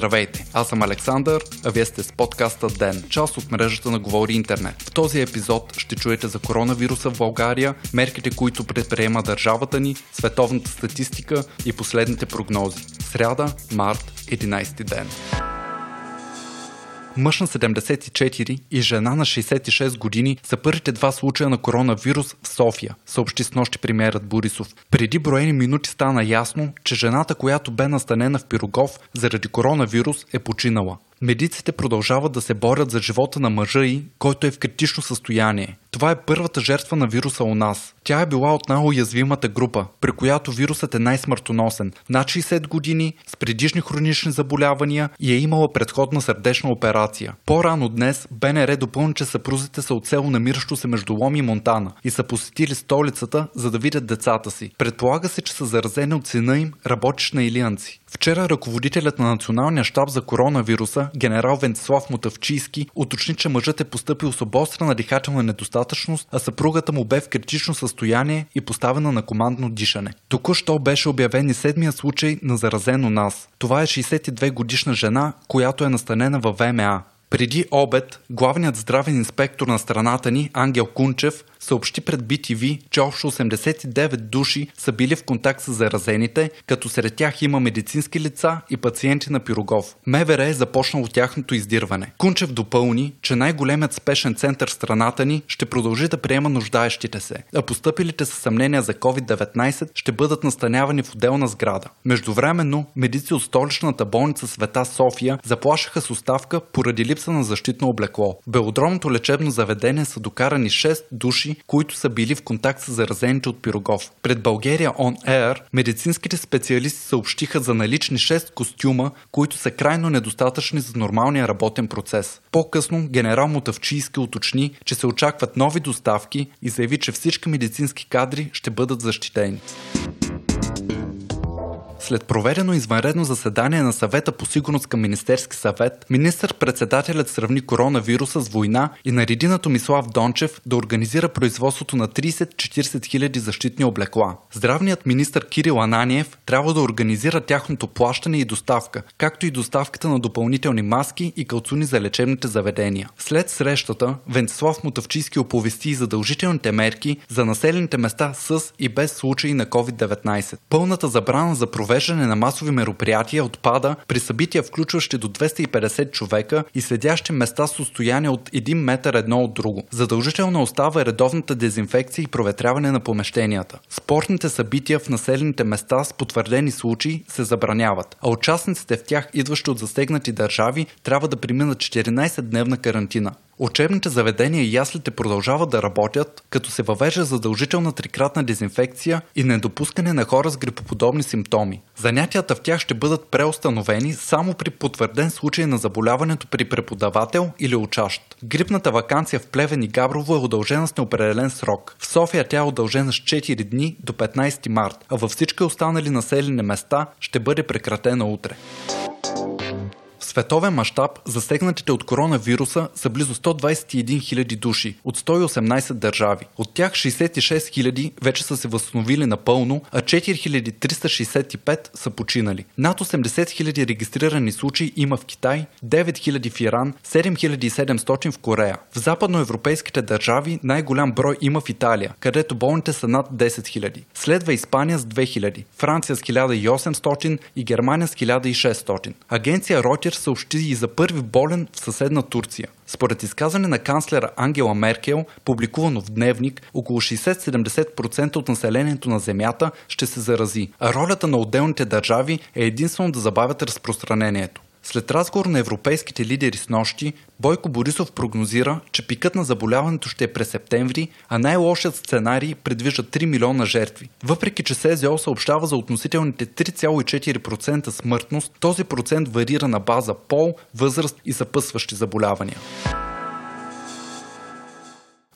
Здравейте, аз съм Александър, а вие сте с подкаста ДЕН, част от мрежата на Говори Интернет. В този епизод ще чуете за коронавируса в България, мерките, които предприема държавата ни, световната статистика и последните прогнози. Сряда, март, 11 ден мъж на 74 и жена на 66 години са първите два случая на коронавирус в София, съобщи с нощи премиерът Борисов. Преди броени минути стана ясно, че жената, която бе настанена в Пирогов заради коронавирус е починала. Медиците продължават да се борят за живота на мъжа й, който е в критично състояние. Това е първата жертва на вируса у нас. Тя е била от най-уязвимата група, при която вирусът е най-смъртоносен. Над 60 години, с предишни хронични заболявания и е имала предходна сърдечна операция. По-рано днес БНР допълни, че съпрузите са от село намиращо се между Лом и Монтана и са посетили столицата, за да видят децата си. Предполага се, че са заразени от сина им, работещ на Илианци. Вчера ръководителят на Националния щаб за коронавируса, генерал Вентислав Мотавчийски, уточни, че мъжът е поступил с обострена дихателна недостатъчност, а съпругата му бе в критично състояние и поставена на командно дишане. Току-що беше обявен и седмия случай на заразен у нас. Това е 62 годишна жена, която е настанена във ВМА. Преди обед, главният здравен инспектор на страната ни, Ангел Кунчев, съобщи пред BTV, че общо 89 души са били в контакт с заразените, като сред тях има медицински лица и пациенти на Пирогов. МВР е започнало тяхното издирване. Кунчев допълни, че най-големият спешен център в страната ни ще продължи да приема нуждаещите се, а поступилите със съмнения за COVID-19 ще бъдат настанявани в отделна сграда. Междувременно, медици от столичната болница Света София заплашаха с оставка поради липса на защитно облекло. В белодромното лечебно заведение са докарани 6 души души, които са били в контакт с заразените от Пирогов. Пред България On Air медицинските специалисти съобщиха за налични 6 костюма, които са крайно недостатъчни за нормалния работен процес. По-късно генерал Мотавчийски уточни, че се очакват нови доставки и заяви, че всички медицински кадри ще бъдат защитени. След проведено извънредно заседание на съвета по сигурност към Министерски съвет, министър-председателят сравни коронавируса с война и нареди на Томислав Дончев да организира производството на 30-40 хиляди защитни облекла. Здравният министр Кирил Ананиев трябва да организира тяхното плащане и доставка, както и доставката на допълнителни маски и калцуни за лечебните заведения. След срещата, Венцислав Мотавчийски оповести и задължителните мерки за населените места с и без случаи на COVID-19. Пълната забрана за провеждане провеждане на масови мероприятия отпада при събития, включващи до 250 човека и следящи места с отстояние от 1 метър едно от друго. Задължително остава редовната дезинфекция и проветряване на помещенията. Спортните събития в населените места с потвърдени случаи се забраняват, а участниците в тях, идващи от засегнати държави, трябва да преминат 14-дневна карантина. Учебните заведения и яслите продължават да работят, като се въвежда задължителна трикратна дезинфекция и недопускане на хора с грипоподобни симптоми. Занятията в тях ще бъдат преустановени само при потвърден случай на заболяването при преподавател или учащ. Грипната вакансия в Плевен и Габрово е удължена с неопределен срок. В София тя е удължена с 4 дни до 15 март, а във всички останали населени места ще бъде прекратена утре световен мащаб засегнатите от коронавируса са близо 121 000 души от 118 държави. От тях 66 000 вече са се възстановили напълно, а 4365 са починали. Над 80 000 регистрирани случаи има в Китай, 9 000 в Иран, 7700 в Корея. В западноевропейските държави най-голям брой има в Италия, където болните са над 10 000. Следва Испания с 2000, Франция с 1800 и Германия с 1600. Агенция Reuters съобщи и за първи болен в съседна Турция. Според изказане на канцлера Ангела Меркел, публикувано в Дневник, около 60-70% от населението на Земята ще се зарази, а ролята на отделните държави е единствено да забавят разпространението. След разговор на европейските лидери с нощи, Бойко Борисов прогнозира, че пикът на заболяването ще е през септември, а най-лошият сценарий предвижда 3 милиона жертви. Въпреки, че СЗО съобщава за относителните 3,4% смъртност, този процент варира на база пол, възраст и съпъсващи заболявания.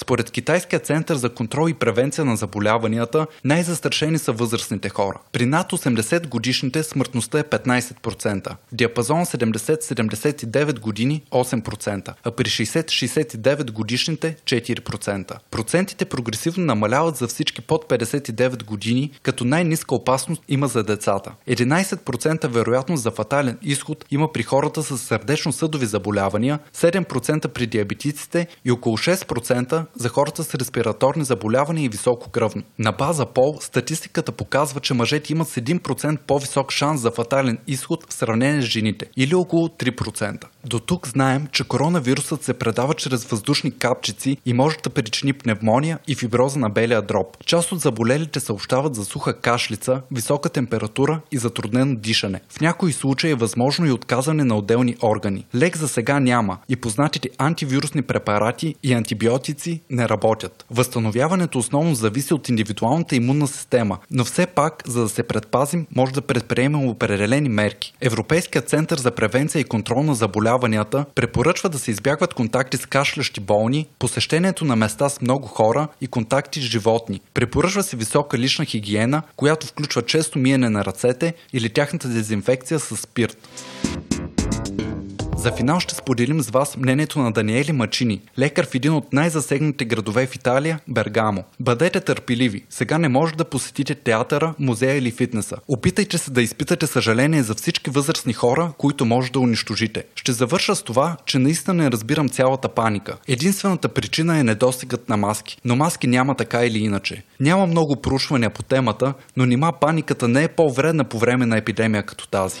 Според Китайския център за контрол и превенция на заболяванията, най-застрашени са възрастните хора. При над 80 годишните смъртността е 15%, в диапазон 70-79 години 8%, а при 60-69 годишните 4%. Процентите прогресивно намаляват за всички под 59 години, като най-ниска опасност има за децата. 11% вероятност за фатален изход има при хората с сърдечно-съдови заболявания, 7% при диабетиците и около 6% за хората с респираторни заболявания и високо кръвно. На база пол, статистиката показва, че мъжете имат с 1% по-висок шанс за фатален изход в сравнение с жените, или около 3%. До тук знаем, че коронавирусът се предава чрез въздушни капчици и може да причини пневмония и фиброза на белия дроб. Част от заболелите съобщават за суха кашлица, висока температура и затруднено дишане. В някои случаи е възможно и отказване на отделни органи. Лек за сега няма и познатите антивирусни препарати и антибиотици не работят. Възстановяването основно зависи от индивидуалната имунна система, но все пак, за да се предпазим, може да предприемем определени мерки. Европейският център за превенция и контрол на заболяванията препоръчва да се избягват контакти с кашлящи болни, посещението на места с много хора и контакти с животни. Препоръчва се висока лична хигиена, която включва често миене на ръцете или тяхната дезинфекция с спирт. За финал ще споделим с вас мнението на Даниели Мачини, лекар в един от най-засегнатите градове в Италия, Бергамо. Бъдете търпеливи. Сега не може да посетите театъра, музея или фитнеса. Опитайте се да изпитате съжаление за всички възрастни хора, които може да унищожите. Ще завърша с това, че наистина не разбирам цялата паника. Единствената причина е недостигът на маски, но маски няма така или иначе. Няма много проучвания по темата, но нима паниката не е по-вредна по време на епидемия като тази.